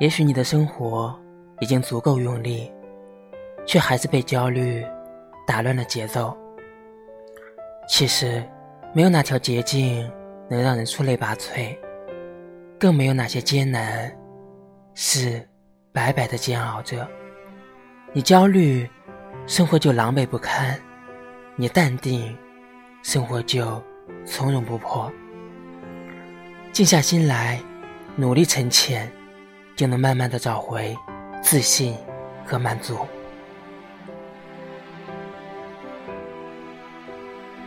也许你的生活已经足够用力，却还是被焦虑打乱了节奏。其实，没有哪条捷径能让人出类拔萃，更没有哪些艰难是白白的煎熬着。你焦虑，生活就狼狈不堪；你淡定，生活就从容不迫。静下心来，努力沉潜，就能慢慢的找回自信和满足。